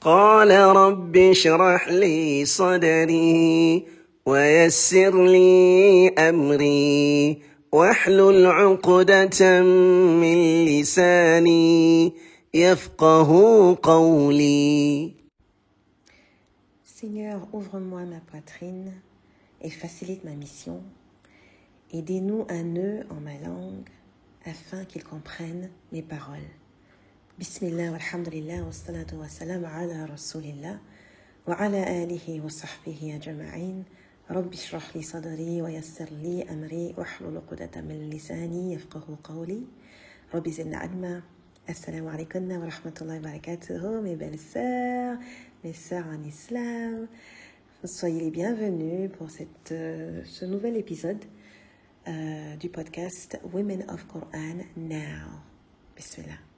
قال رب اشرح لي صدري ويسر لي أمري واحلل عقدة من لساني يفقه قولي Seigneur, ouvre-moi ma poitrine et facilite ma mission. Aidez-nous un nœud en ma langue afin qu'il comprenne mes paroles. بسم الله والحمد لله والصلاة والسلام على رسول الله وعلى آله وصحبه يا جماعين رب اشرح لي صدري ويسر لي أمري واحلل عقدة من لساني يفقه قولي. رب زلنا علما. السلام عليكم ورحمة الله وبركاته. مي بيل سير مي سير ان اسلام Soyez les bienvenus pour cette, euh, ce nouvel épisode euh, Women of Quran Now. بسم الله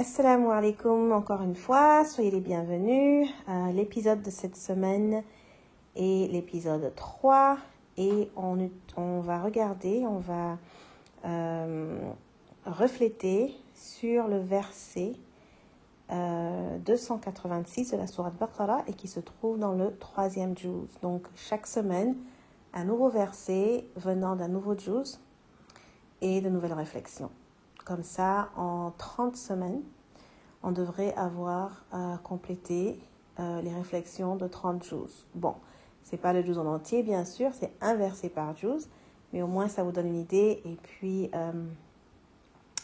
Assalamu alaikum encore une fois, soyez les bienvenus. Euh, l'épisode de cette semaine est l'épisode 3 et on, va regarder, on va refléter sur le verset 286 euh, de la Sourate Baqarah et qui se trouve dans le troisième juz. Donc chaque semaine, un nouveau verset venant d'un nouveau juz et de nouvelles réflexions. Comme ça, en 30 semaines, on devrait avoir euh, complété euh, les réflexions de 30 juz. Bon, c'est pas le juz en entier, bien sûr, c'est un verset par juz, mais au moins ça vous donne une idée et puis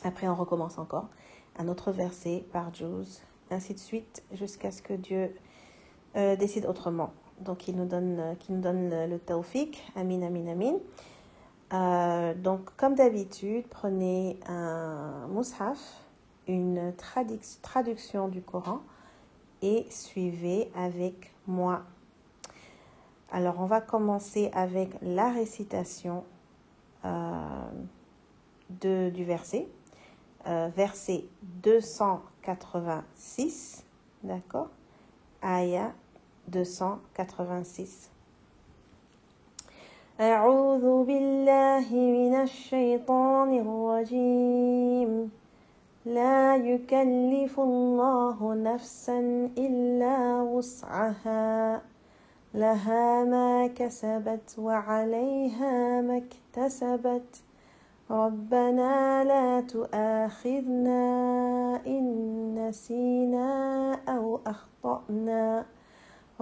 après, on recommence encore. Un autre verset par Juz, ainsi de suite, jusqu'à ce que Dieu euh, décide autrement. Donc, il nous donne, euh, donne le, tawfiq. Amin, amin, amin. Euh, donc, comme d'habitude, prenez un mushaf, une traduction du Coran et suivez avec moi. Alors, on va commencer avec la récitation de, du verset. Euh, verset 286, d'accord? Aya 286. أعوذ بالله من الشيطان الرجيم. لا يكلف الله نفسا إلا وسعها. لها ما كسبت وعليها ما اكتسبت. ربنا لا تؤاخذنا إن نسينا أو أخطأنا.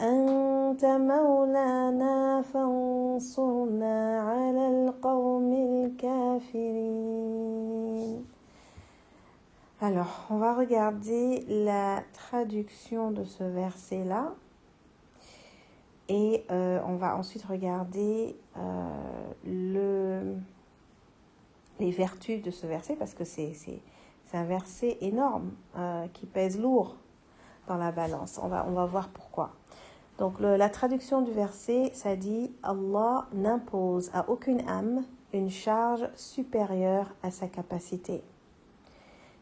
أنت مولانا فانصرنا على القوم الكافرين Alors, on va regarder la traduction de ce verset-là. Et euh, on va ensuite regarder euh, le, les vertus de ce verset parce que c'est c'est un verset énorme euh, qui pèse lourd dans la balance. On va, on va voir pourquoi. Donc la traduction du verset, ça dit Allah n'impose à aucune âme une charge supérieure à sa capacité.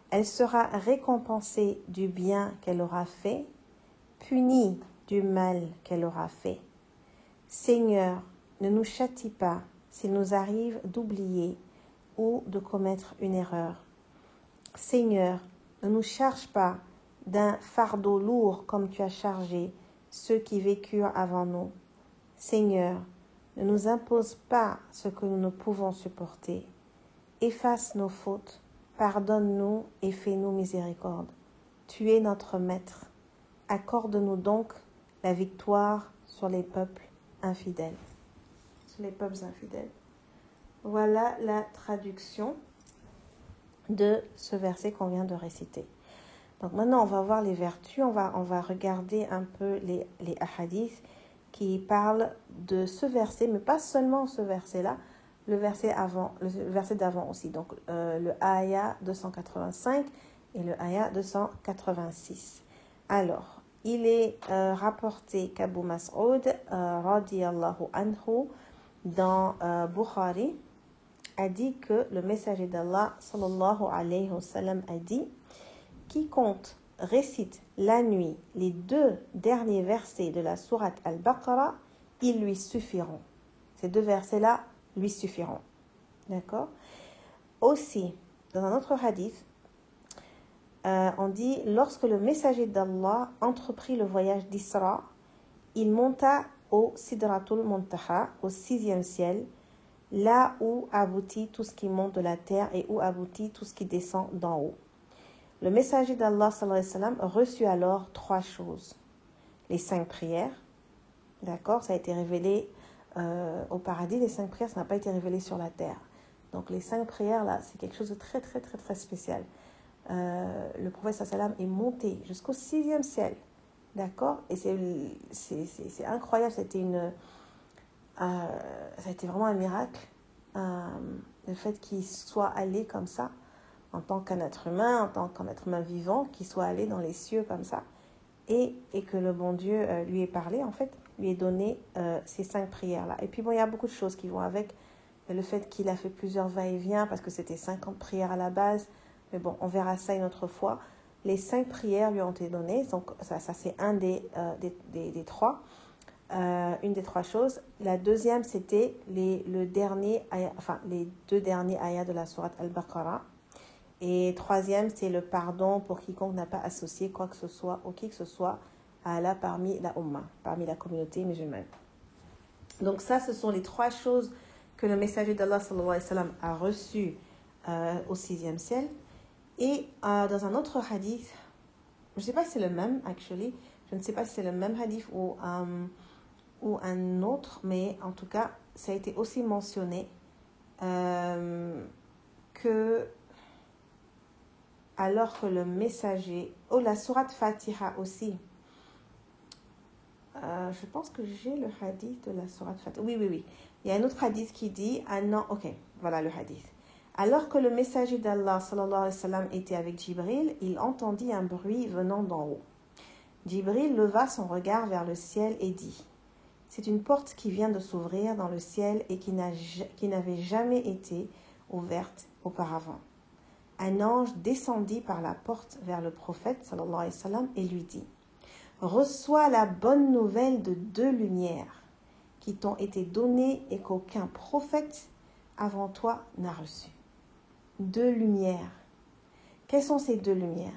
Elle sera récompensée du bien qu'elle aura fait, punie du mal qu'elle aura fait. Seigneur, ne nous châtie pas s'il nous arrive d'oublier ou de commettre une erreur. Seigneur, ne nous charge pas d'un fardeau lourd comme tu as chargé ceux qui vécurent avant nous. Seigneur, ne nous impose pas ce que nous ne pouvons supporter. Efface nos fautes, pardonne-nous et fais-nous miséricorde. Tu es notre Maître. Accorde-nous donc la victoire sur les peuples infidèles. Sur les peuples infidèles. Voilà la traduction de ce verset qu'on vient de réciter. Donc maintenant, on va voir les vertus, on va, regarder un peu les, les qui parlent de ce verset, mais pas seulement ce verset-là, le verset avant, le verset d'avant aussi. Donc euh, le ayah 285 et le ayah 286. Alors, il est euh, rapporté qu'Abu Mas'ud, euh, radiallahu anhu, dans Bukhari, a dit que le messager d'Allah, sallallahu alayhi wa sallam, a dit Quiconque récite la nuit les deux derniers versets de la sourate Al-Baqarah, ils lui suffiront. Ces deux versets-là lui suffiront. D'accord? Aussi, dans un autre hadith, euh, on dit lorsque le messager d'Allah entreprit le voyage d'Isra, il monta au Sidratul Muntaha, au sixième ciel, là où aboutit tout ce qui monte de la terre et où aboutit tout ce qui descend d'en haut. Le messager d'Allah reçut alors trois choses. Les cinq prières, d'accord, ça a été révélé euh, au paradis, les cinq prières, ça n'a pas été révélé sur la terre. Donc les cinq prières, là, c'est quelque chose de très, très, très, très spécial. Euh, le prophète sallam est monté jusqu'au sixième ciel. D'accord Et c'est incroyable, c'était une... Euh, ça a été vraiment un miracle, le fait qu'il soit allé comme ça, en tant qu'un être humain, en tant qu'un être humain vivant, qu'il soit allé dans les cieux comme ça, et, et que le bon Dieu lui ait parlé, en fait, lui ait donné ces cinq prières-là. Et puis bon, il y a beaucoup de choses qui vont avec le fait qu'il a fait plusieurs va-et-vient, parce que c'était 50 prières à la base, mais bon, on verra ça une autre fois. Les cinq prières lui ont été données. Donc, ça, c'est un des, euh, des, des, trois. Euh, une des trois choses. La deuxième, c'était les, le dernier, enfin, les deux derniers ayats de la sourate Al-Baqarah. Et troisième, c'est le pardon pour quiconque n'a pas associé quoi que ce soit ou qui que ce soit à Allah parmi la Ummah, parmi la communauté musulmane. Donc ça, ce sont les trois choses que le messager d'Allah a reçues euh, au sixième ciel. Et euh, dans un autre hadith, je ne sais pas si c'est le même, actually, je ne sais pas si c'est le même hadith ou, euh, ou un autre, mais en tout cas, ça a été aussi mentionné que alors que le messager, oh la sourate Fatiha aussi, je pense que j'ai le hadith de la sourate Fatiha. Oui, oui, oui. Il y a un autre hadith qui dit, ah non, ok, voilà le hadith. Alors que le messager d'Allah sallam, était avec Jibril, il entendit un bruit venant d'en haut. Jibril leva son regard vers le ciel et dit C'est une porte qui vient de s'ouvrir dans le ciel et qui n'avait jamais été ouverte auparavant. Un ange descendit par la porte vers le prophète sallam, et lui dit Reçois la bonne nouvelle de deux lumières qui t'ont été données et qu'aucun prophète avant toi n'a reçues deux lumières. Quelles sont ces deux lumières?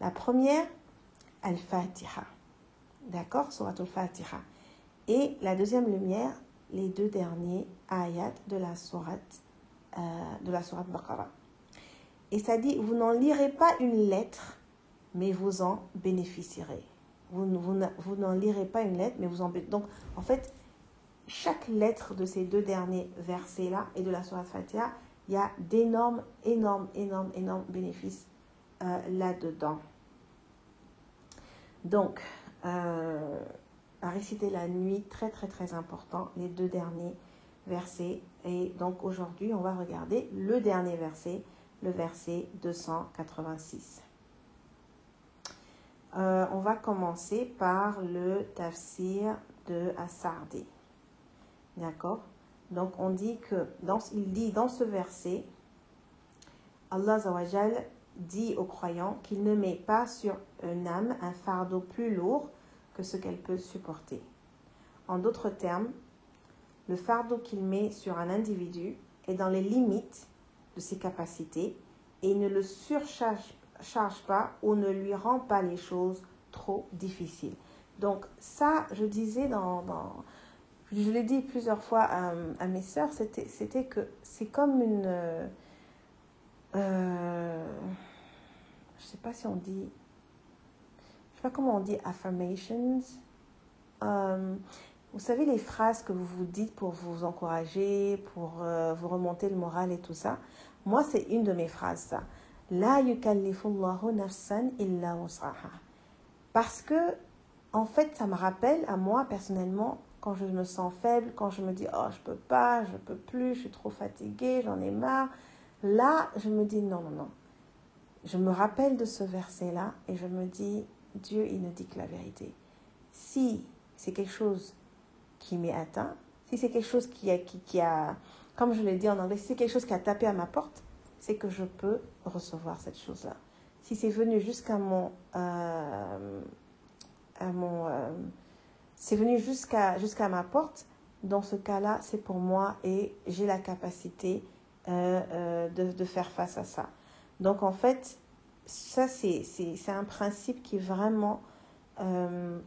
La première, Al-Fatiha. D'accord? Surat Al-Fatiha. Et la deuxième lumière, les deux derniers ayats de la sourate, euh, de la sourate Baqarah. Et ça dit, vous n'en lirez pas une lettre, mais vous en bénéficierez. Vous, n'en lirez pas une lettre, mais vous en. Donc, en fait, chaque lettre de ces deux derniers versets-là et de la sourate Fatiha il y a d'énormes, énormes, énormes, énormes bénéfices euh, là-dedans. Donc, euh, à réciter la nuit, très très très important, les deux derniers versets. Et donc aujourd'hui, on va regarder le dernier verset, verset 286. Euh, on va commencer par le tafsir de Assardi. D'accord? Donc on dit que, dans, il dit dans ce verset, Allah Zawajal dit aux croyants qu'il ne met pas sur une âme un fardeau plus lourd que ce qu'elle peut supporter. En d'autres termes, le fardeau qu'il met sur un individu est dans les limites de ses capacités et ne le surcharge pas ou ne lui rend pas les choses trop difficiles. Donc ça, je disais dans, je l'ai dit plusieurs fois à, mes sœurs, c'était que c'est comme une... Euh, je ne sais pas si on dit... Je sais pas comment on dit affirmations. Euh, vous savez les phrases que vous vous dites pour vous encourager, pour vous remonter le moral et tout ça. Moi, c'est une de mes phrases, ça. La yukallifullahu nafsan illa Parce que, en fait, ça me rappelle à moi personnellement quand je me sens faible, quand je me dis oh je peux pas, je peux plus, je suis trop fatiguée, j'en ai marre, là je me dis non non non. Je me rappelle de ce verset là et je me dis Dieu, il ne dit que la vérité. Si c'est quelque chose qui m'est atteint, si c'est quelque chose qui a, comme je l'ai dit en anglais, si c'est quelque chose qui a tapé à ma porte, c'est que je peux recevoir cette chose-là. Si c'est venu jusqu'à mon, euh, à mon, euh, c'est venu jusqu'à jusqu'à ma porte, dans ce cas-là, c'est pour moi et j'ai la capacité euh, de, de, faire face à ça. Donc en fait, ça c'est un principe qui vraiment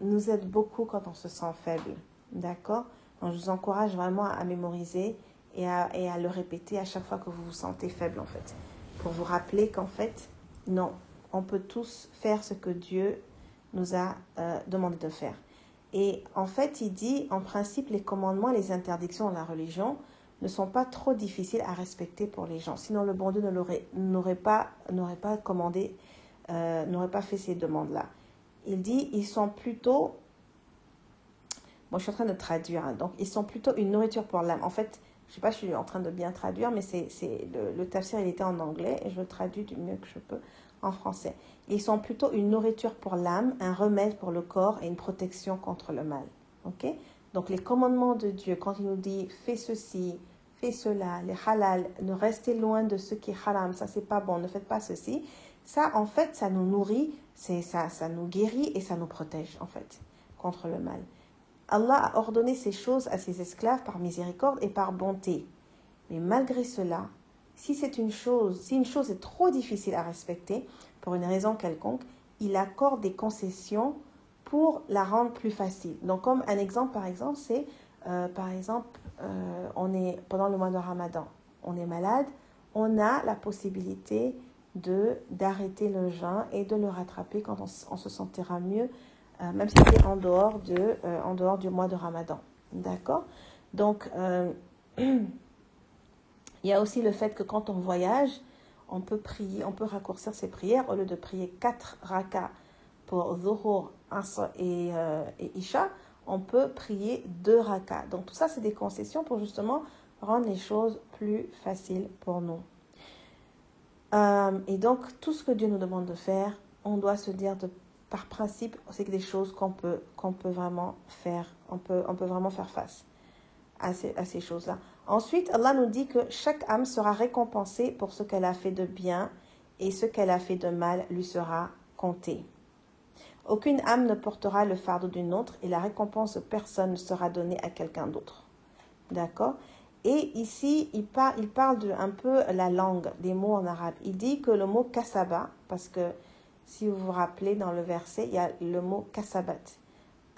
nous aide beaucoup quand on se sent faible. D'accord je vous encourage vraiment à, mémoriser et à, et à le répéter à chaque fois que vous vous sentez faible en fait. Pour vous rappeler qu'en fait, non, on peut tous faire ce que Dieu nous a euh, demandé de faire. Et en fait, il dit, en principe, les commandements les interdictions dans la religion ne sont pas trop difficiles à respecter pour les gens. Sinon, le bon Dieu n'aurait pas, pas commandé, euh, n'aurait pas fait ces demandes-là. Il dit, ils sont plutôt... Moi, je suis en train de traduire. Hein, donc, ils sont plutôt une nourriture pour l'âme. En fait, je sais pas, je suis en train de bien traduire, mais c'est le, le tafsir, il était en anglais et je le traduis du mieux que je peux en français. Ils sont plutôt une nourriture pour l'âme, un remède pour le corps et une protection contre le mal. Ok? Donc les commandements de Dieu, quand il nous dit fais ceci, fais cela, les halal, ne restez loin de ce qui est haram, ça c'est pas bon, ne faites pas ceci. Ça en fait, ça nous nourrit, c'est ça, ça nous guérit et ça nous protège en fait contre le mal. Allah a ordonné ces choses à ses esclaves par miséricorde et par bonté. Mais malgré cela, si c'est une chose, si une chose est trop difficile à respecter pour une raison quelconque, il accorde des concessions pour la rendre plus facile. Donc, comme un exemple, par exemple, c'est, euh, par exemple, euh, on est pendant le mois de Ramadan, on est malade, on a la possibilité de d'arrêter le jeûne et de le rattraper quand on, se sentira mieux, euh, même si c'est en dehors de, en dehors du mois de Ramadan. D'accord? Donc Il y a aussi le fait que quand on voyage, on peut prier, on peut raccourcir ses prières au lieu de prier quatre rakas pour Zuhur, Asr et, euh, et, Isha, on peut prier deux rakas. Donc tout ça, c'est des concessions pour justement rendre les choses plus faciles pour nous. Euh, et donc tout ce que Dieu nous demande de faire, on doit se dire de, par principe, c'est des choses qu'on peut, peut vraiment faire, on peut, on peut vraiment faire face à ces, à ces choses-là. Ensuite, Allah nous dit que chaque âme sera récompensée pour ce qu'elle a fait de bien et ce qu'elle a fait de mal lui sera compté. Aucune âme ne portera le fardeau d'une autre et la récompense de personne ne sera donnée à quelqu'un d'autre. D'accord? Et ici, il, il parle de un peu la langue, des mots en arabe. Il dit que le mot kasaba, parce que si vous vous rappelez dans le verset, il y a le mot kasabat.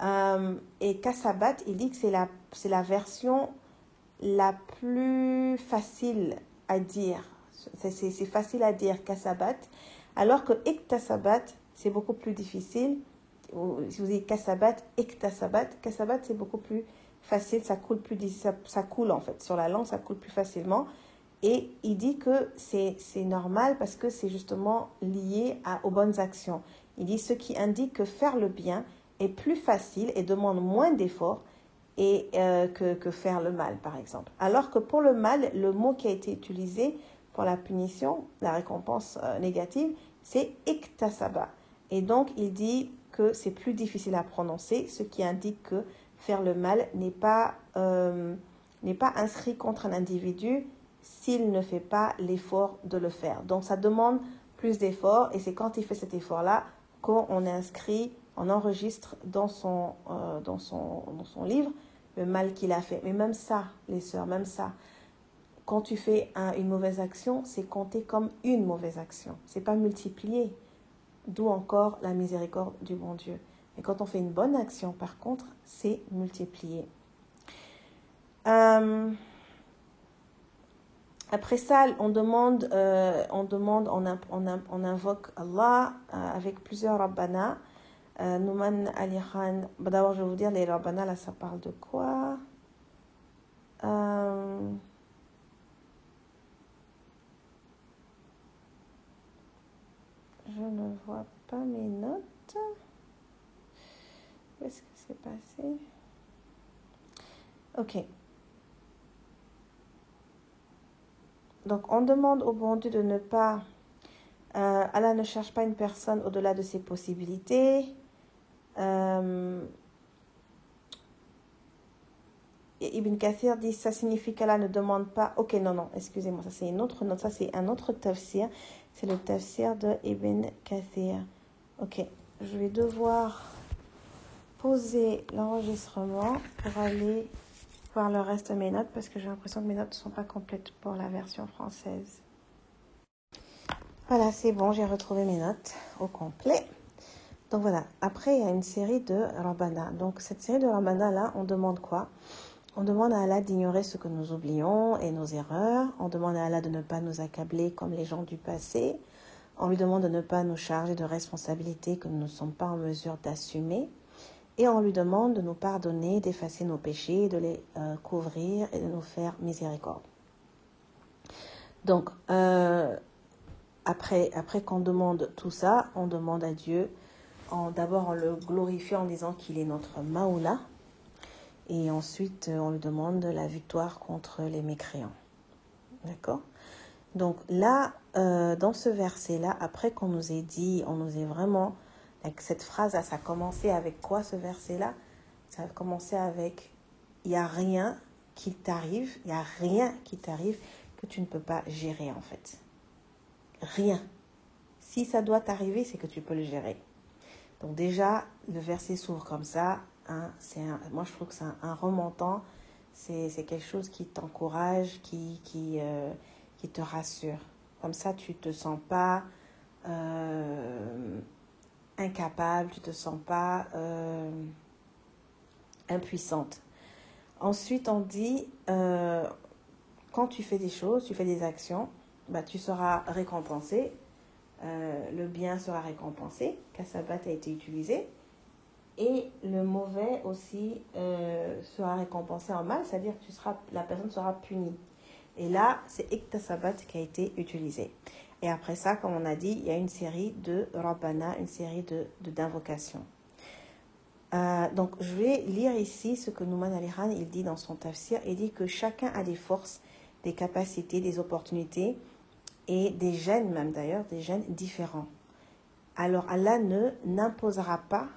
Euh, et kasabat, il dit que c'est la, la version la plus facile à dire. C'est facile à dire kasabat, alors que iktasabat, c'est beaucoup plus difficile. Si vous dites kasabat, iktasabat, kasabat, c'est beaucoup plus facile, ça coule plus, ça, ça, coule en fait. Sur la langue, ça coule plus facilement. Et il dit que c'est normal parce que c'est justement lié aux bonnes actions. Il dit ce qui indique que faire le bien est plus facile et demande moins d'efforts euh, que, que, faire le mal, par exemple. Alors que pour le mal, le mot qui a été utilisé pour la punition, la récompense euh, négative, c'est iktasaba. Et donc, il dit que c'est plus difficile à prononcer, ce qui indique que faire le mal n'est pas, euh, pas inscrit contre un individu s'il ne fait pas l'effort de le faire. Donc, ça demande plus d'efforts et c'est quand il fait cet effort-là qu'on inscrit on enregistre dans son, euh, dans son livre le mal qu'il a fait. Mais même ça, les sœurs, même ça, quand tu fais une mauvaise action, c'est compté comme une mauvaise action. C'est pas multiplié. D'où encore la miséricorde du bon Dieu. Et quand on fait une bonne action, par contre, c'est multiplié. Euh, après ça, on demande, euh, on, invoque Allah avec plusieurs rabbana. Euh, Nouman Ali Khan, bah, d'abord je vais vous dire les Rabbana, là ça parle de quoi? Euh, Je ne vois pas mes notes. Où est-ce que c'est passé? Ok. Donc on demande au bon Dieu de ne pas... Euh, Allah ne cherche pas une personne au-delà de ses possibilités. Euh, Ibn Kathir dit ça signifie qu'Allah ne demande pas. Ok, non, non, excusez-moi, ça c'est une autre note, ça c'est un autre tafsir. C'est le tafsir de Ibn Kathir. Ok, je vais devoir poser l'enregistrement pour aller voir le reste de mes notes parce que j'ai l'impression que mes notes ne sont pas complètes pour la version française. Voilà, c'est bon, j'ai retrouvé mes notes au complet. Donc voilà, après il y a une série de Rabbana. Donc cette série de Rabbana là, on demande quoi? On demande à Allah d'ignorer ce que nous oublions et nos erreurs. On demande à Allah de ne pas nous accabler comme les gens du passé. On lui demande de ne pas nous charger de responsabilités que nous ne sommes pas en mesure d'assumer. Et on lui demande de nous pardonner, d'effacer nos péchés, de les euh, couvrir et de nous faire miséricorde. Donc, euh, après, après qu'on demande tout ça, on demande à Dieu, d'abord en le glorifiant en disant qu'il est notre Maoula, et ensuite on lui demande la victoire contre les mécréants. D'accord? Donc là, euh, dans ce verset-là, après qu'on nous ait dit, on nous ait vraiment cette phrase, ça a commencé avec quoi ce verset-là? Ça a commencé avec il n'y a rien qui t'arrive, il n'y a rien qui t'arrive que tu ne peux pas gérer en fait. Rien. Si ça doit t'arriver, c'est que tu peux le gérer. Donc déjà, le verset s'ouvre comme ça. Hein, moi, je trouve que c'est un, remontant. C'est quelque chose qui t'encourage, qui, euh, te rassure. Comme ça, tu ne te sens pas... Euh, incapable, tu te sens pas euh, impuissante. Ensuite, on dit, euh, quand tu fais des choses, tu fais des actions, bah, tu seras récompensé. Euh, le bien sera récompensé, Kassabat a été utilisé. Et le mauvais aussi sera récompensé en mal, c'est-à-dire que la personne sera punie. Et là, c'est Iktasabat qui a été utilisé. Et après ça, comme on a dit, il y a une série de Rabbana, une série de, d'invocations. Euh, donc, je vais lire ici ce que Nouman Alihan il dit dans son tafsir. Il dit que chacun a des forces, des capacités, des opportunités et des gènes, même d'ailleurs, des gènes différents. Alors, Allah ne n'imposera pas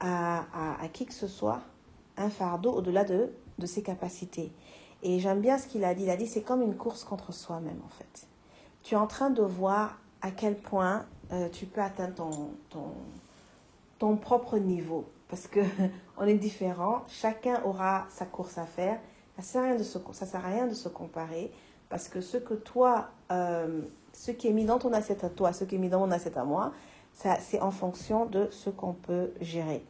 à, à, qui que ce soit un fardeau au-delà de, de ses capacités. Et j'aime bien ce qu'il a dit. Il a dit c'est comme une course contre soi-même, en fait tu es en train de voir à quel point euh, tu peux atteindre ton, ton, ton propre niveau. Parce que on est différents, chacun aura sa course à faire. Ça ne sert, à rien de se comparer parce que ce que toi, euh, ce qui est mis dans ton assiette à toi, ce qui est mis dans mon assiette à moi, c'est en fonction de ce qu'on peut gérer.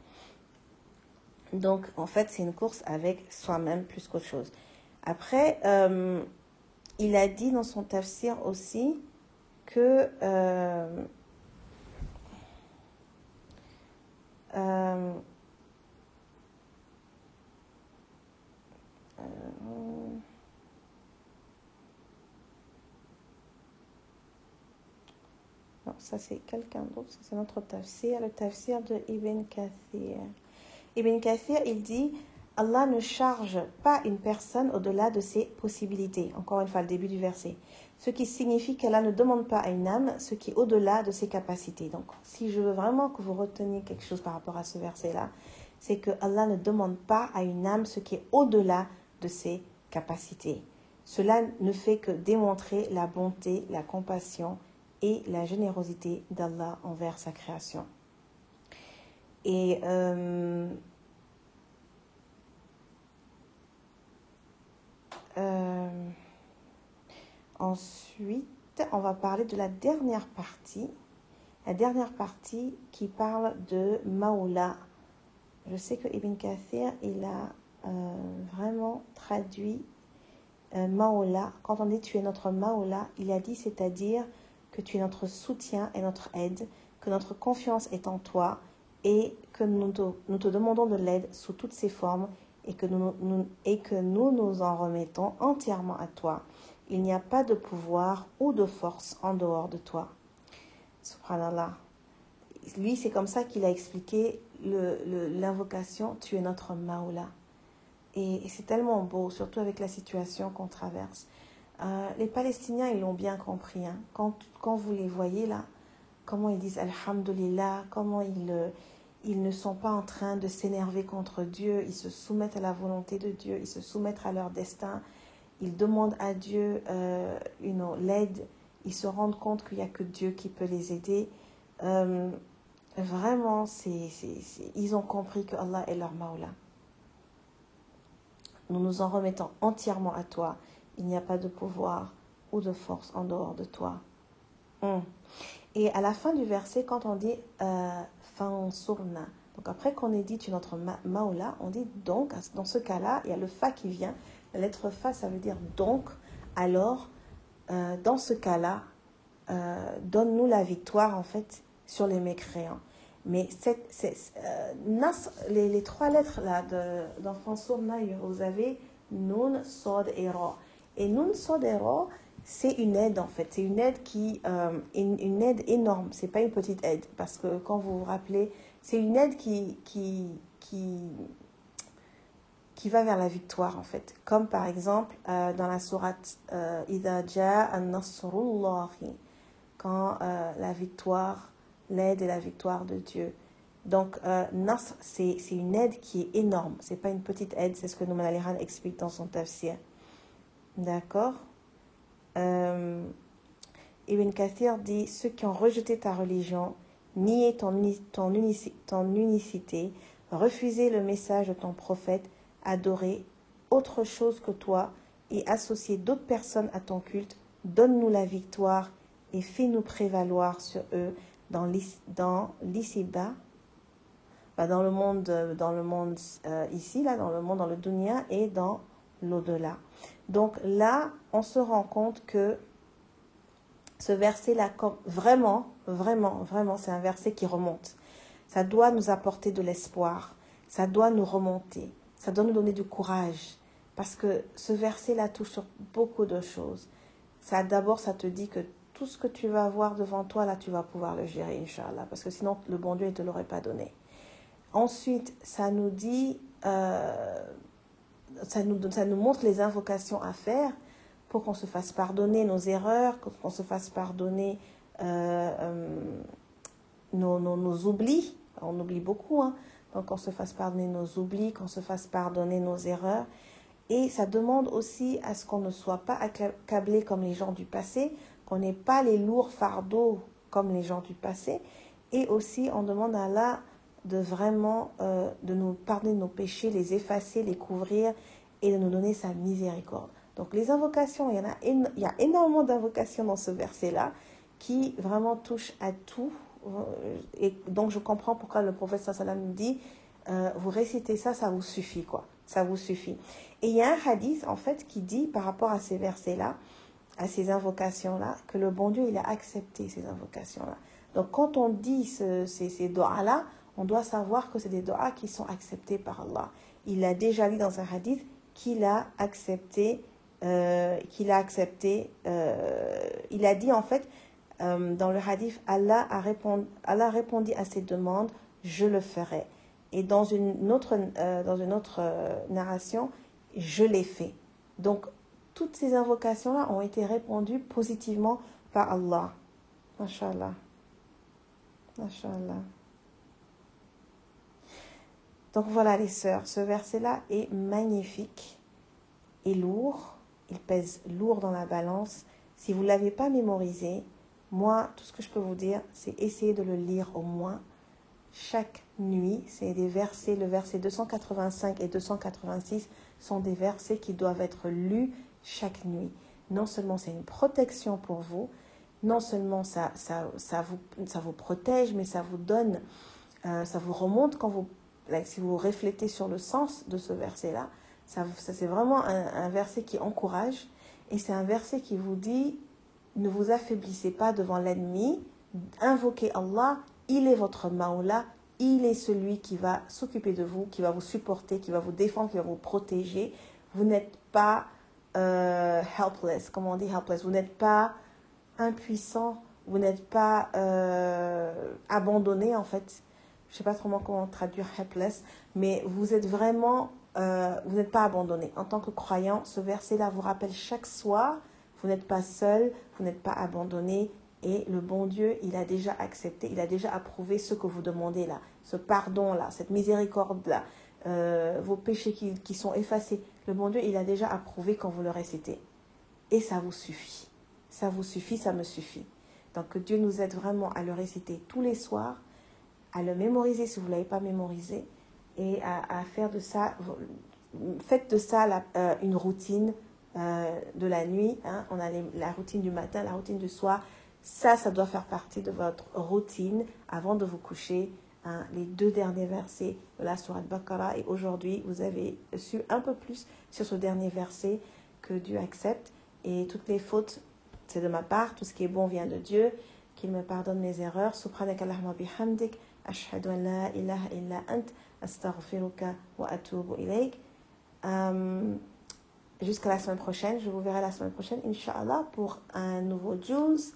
Donc, en fait, c'est une course avec soi-même plus qu'autre chose. Après, euh, il a dit dans son tafsir aussi que euh, euh, non, ça c'est quelqu'un d'autre, c'est notre tafsir, le tafsir de Ibn Kathir. Ibn Kathir, il dit Allah ne charge pas une personne au-delà de ses possibilités. Encore une fois, le début du verset. Ce qui signifie qu'Allah ne demande pas à une âme ce qui est au-delà de ses capacités. Donc, si je veux vraiment que vous reteniez quelque chose par rapport à ce verset-là, c'est que Allah ne demande pas à une âme ce qui est au-delà de ses capacités. Cela ne fait que démontrer la bonté, la compassion et la générosité d'Allah envers sa création. Et euh, Euh, ensuite, on va parler de la dernière partie. La dernière partie qui parle de Maoula. Je sais que Ibn Kathir, il a euh, vraiment traduit euh, Maoula. Quand on dit tu es notre Maoula, il a dit c'est-à-dire que tu es notre soutien et notre aide, que notre confiance est en toi et que nous te demandons de l'aide sous toutes ses formes et que nous, et que nous nous en remettons entièrement à toi. Il n'y a pas de pouvoir ou de force en dehors de toi. Subhanallah. Lui, c'est comme ça qu'il a expliqué l'invocation Tu es notre Maoula. Et, c'est tellement beau, surtout avec la situation qu'on traverse. Euh, les Palestiniens, ils l'ont bien compris. Hein. Quand, quand vous les voyez là, comment ils disent Alhamdulillah, comment ils, ils ne sont pas en train de s'énerver contre Dieu, ils se soumettent à la volonté de Dieu, ils se soumettent à leur destin, ils demandent à Dieu euh, l'aide, ils se rendent compte qu'il n'y a que Dieu qui peut les aider. Euh, vraiment, ils ont compris que Allah est leur Maoula. Nous nous en remettons entièrement à toi. Il n'y a pas de pouvoir ou de force en dehors de toi. Hmm. Et à la fin du verset, quand on dit euh, fansurna, donc après qu'on ait dit tu notre maoula, on dit donc, dans ce cas-là, il y a le fa qui vient. La lettre fa, ça veut dire donc, alors, euh, dans ce cas-là, euh, donne-nous la victoire en fait sur les mécréants. Mais cette, euh, les, trois lettres là dans Fansurna, vous avez Nun, Sod et Ra. Et Nun, Sod et Ra, c'est une aide en fait. C'est une aide qui, euh, une, une, aide énorme. C'est pas une petite aide parce que quand vous vous rappelez, c'est une aide qui, qui, qui, qui va vers la victoire en fait. Comme par exemple euh, dans la sourate euh, Ida an-nasrullahi quand euh, la victoire, l'aide et la victoire de Dieu. Donc, euh, Nasr, c'est une aide qui est énorme. C'est pas une petite aide, c'est ce que Nouman Aliran explique dans son tafsir. D'accord? Euh, Ibn Kathir dit Ceux qui ont rejeté ta religion, nié ton, ton, unicité, refusé le message de ton prophète, adoré autre chose que toi et associé d'autres personnes à ton culte, donne-nous la victoire et fais-nous prévaloir sur eux dans l'ici-bas, bah dans le monde, dans le monde euh, ici, là, dans le monde, dans le dunya et dans l'au-delà. Donc là, on se rend compte que ce verset-là, vraiment, vraiment, vraiment, c'est un verset qui remonte. Ça doit nous apporter de l'espoir. Ça doit nous remonter. Ça doit nous donner du courage. Parce que ce verset-là touche sur beaucoup de choses. Ça, d'abord, ça te dit que tout ce que tu vas avoir devant toi, là, tu vas pouvoir le gérer, Inch'Allah. Parce que sinon, le bon Dieu ne te l'aurait pas donné. Ensuite, ça nous dit, euh, ça, nous, ça nous montre les invocations à faire pour qu'on se fasse pardonner nos erreurs, qu'on se fasse pardonner euh, euh, nos, nos, nos, oublis. On oublie beaucoup, hein. donc qu'on se fasse pardonner nos oublis, qu'on se fasse pardonner nos erreurs. Et ça demande aussi à ce qu'on ne soit pas accablé comme les gens du passé, qu'on n'ait pas les lourds fardeaux comme les gens du passé. Et aussi, on demande à Allah de vraiment euh, de nous pardonner nos péchés, les effacer, les couvrir et de nous donner sa miséricorde. Donc les invocations, il y, en a, il y a énormément d'invocations dans ce verset-là qui vraiment touchent à tout. Et donc je comprends pourquoi le prophète sallam nous dit, euh, vous récitez ça, ça vous suffit quoi. Ça vous suffit. Et il y a un hadith en fait qui dit par rapport à ces versets-là, à ces invocations-là, que le bon Dieu il a accepté ces invocations-là. Donc quand on dit ces, ces doigts-là, on doit savoir que c'est des doigts qui sont acceptés par Allah. Il a déjà dit dans un hadith qu'il a accepté, euh, qu'il a accepté, euh, il a dit en fait euh, dans le hadith, Allah a, répondu, Allah à ses demandes, je le ferai. Et dans une autre, dans une autre narration, je l'ai fait. Donc, toutes ces invocations-là ont été répondues positivement par Allah. Masha'Allah. Masha'Allah. Donc voilà les sœurs, ce verset-là est magnifique et lourd. Il pèse lourd dans la balance. Si vous ne l'avez pas mémorisé, moi, tout ce que je peux vous dire, c'est essayer de le lire au moins chaque nuit. C'est des versets, le verset 285 et 286 sont des versets qui doivent être lus chaque nuit. Non seulement c'est une protection pour vous, non seulement ça, ça, vous protège, mais ça vous donne, euh, ça vous remonte quand vous si vous reflétez sur le sens de ce verset-là, ça, c'est vraiment un, verset qui encourage et c'est un verset qui vous dit ne vous affaiblissez pas devant l'ennemi, invoquez Allah, il est votre maoula, il est celui qui va s'occuper de vous, qui va vous supporter, qui va vous défendre, qui va vous protéger. Vous n'êtes pas euh, helpless, comme on dit helpless, vous n'êtes pas impuissant, vous n'êtes pas euh, abandonné en fait je sais pas trop comment traduire helpless, mais vous êtes vraiment, euh, vous n'êtes pas abandonné. En tant que croyant, ce verset-là vous rappelle chaque soir, vous n'êtes pas seul, vous n'êtes pas abandonné, et le bon Dieu, il a déjà accepté, il a déjà approuvé ce que vous demandez là. ce pardon-là, cette miséricorde-là, euh, vos péchés qui, qui sont effacés, le bon Dieu, il a déjà approuvé quand vous le récitez. Et ça vous suffit. Ça vous suffit, ça me suffit. Donc que Dieu nous aide vraiment à le réciter tous les soirs, à le mémoriser si vous ne l'avez pas mémorisé, et à, faire de ça, faites de ça euh, une routine euh, de la nuit. Hein. On a la routine du matin, la routine du soir. Ça, ça doit faire partie de votre routine avant de vous coucher. Hein, les deux derniers versets de la Surah Baqarah. Et aujourd'hui, vous avez su un peu plus sur ce dernier verset que Dieu accepte. Et toutes les fautes, c'est de ma part. Tout ce qui est bon vient de Dieu. Qu'il me pardonne mes erreurs. Subhanak Allahumma bihamdik. An la ilaha illa ant. Astaghfiruka wa atubu ilayk. Um, Jusqu'à la semaine prochaine. Je vous verrai la semaine prochaine, Inch'Allah, pour un nouveau juice,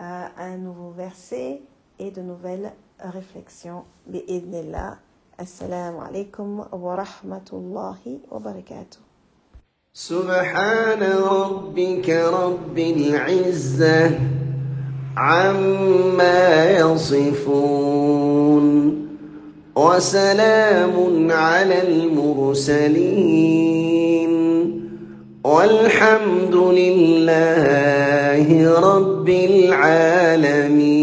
euh, un nouveau verset et de nouvelles réflexions. Bi'idnillah. Alaikum wa rahmatullahi wa barakatuh. سبحان ربك رب العزة عما يصفون وسلام على المرسلين والحمد لله رب العالمين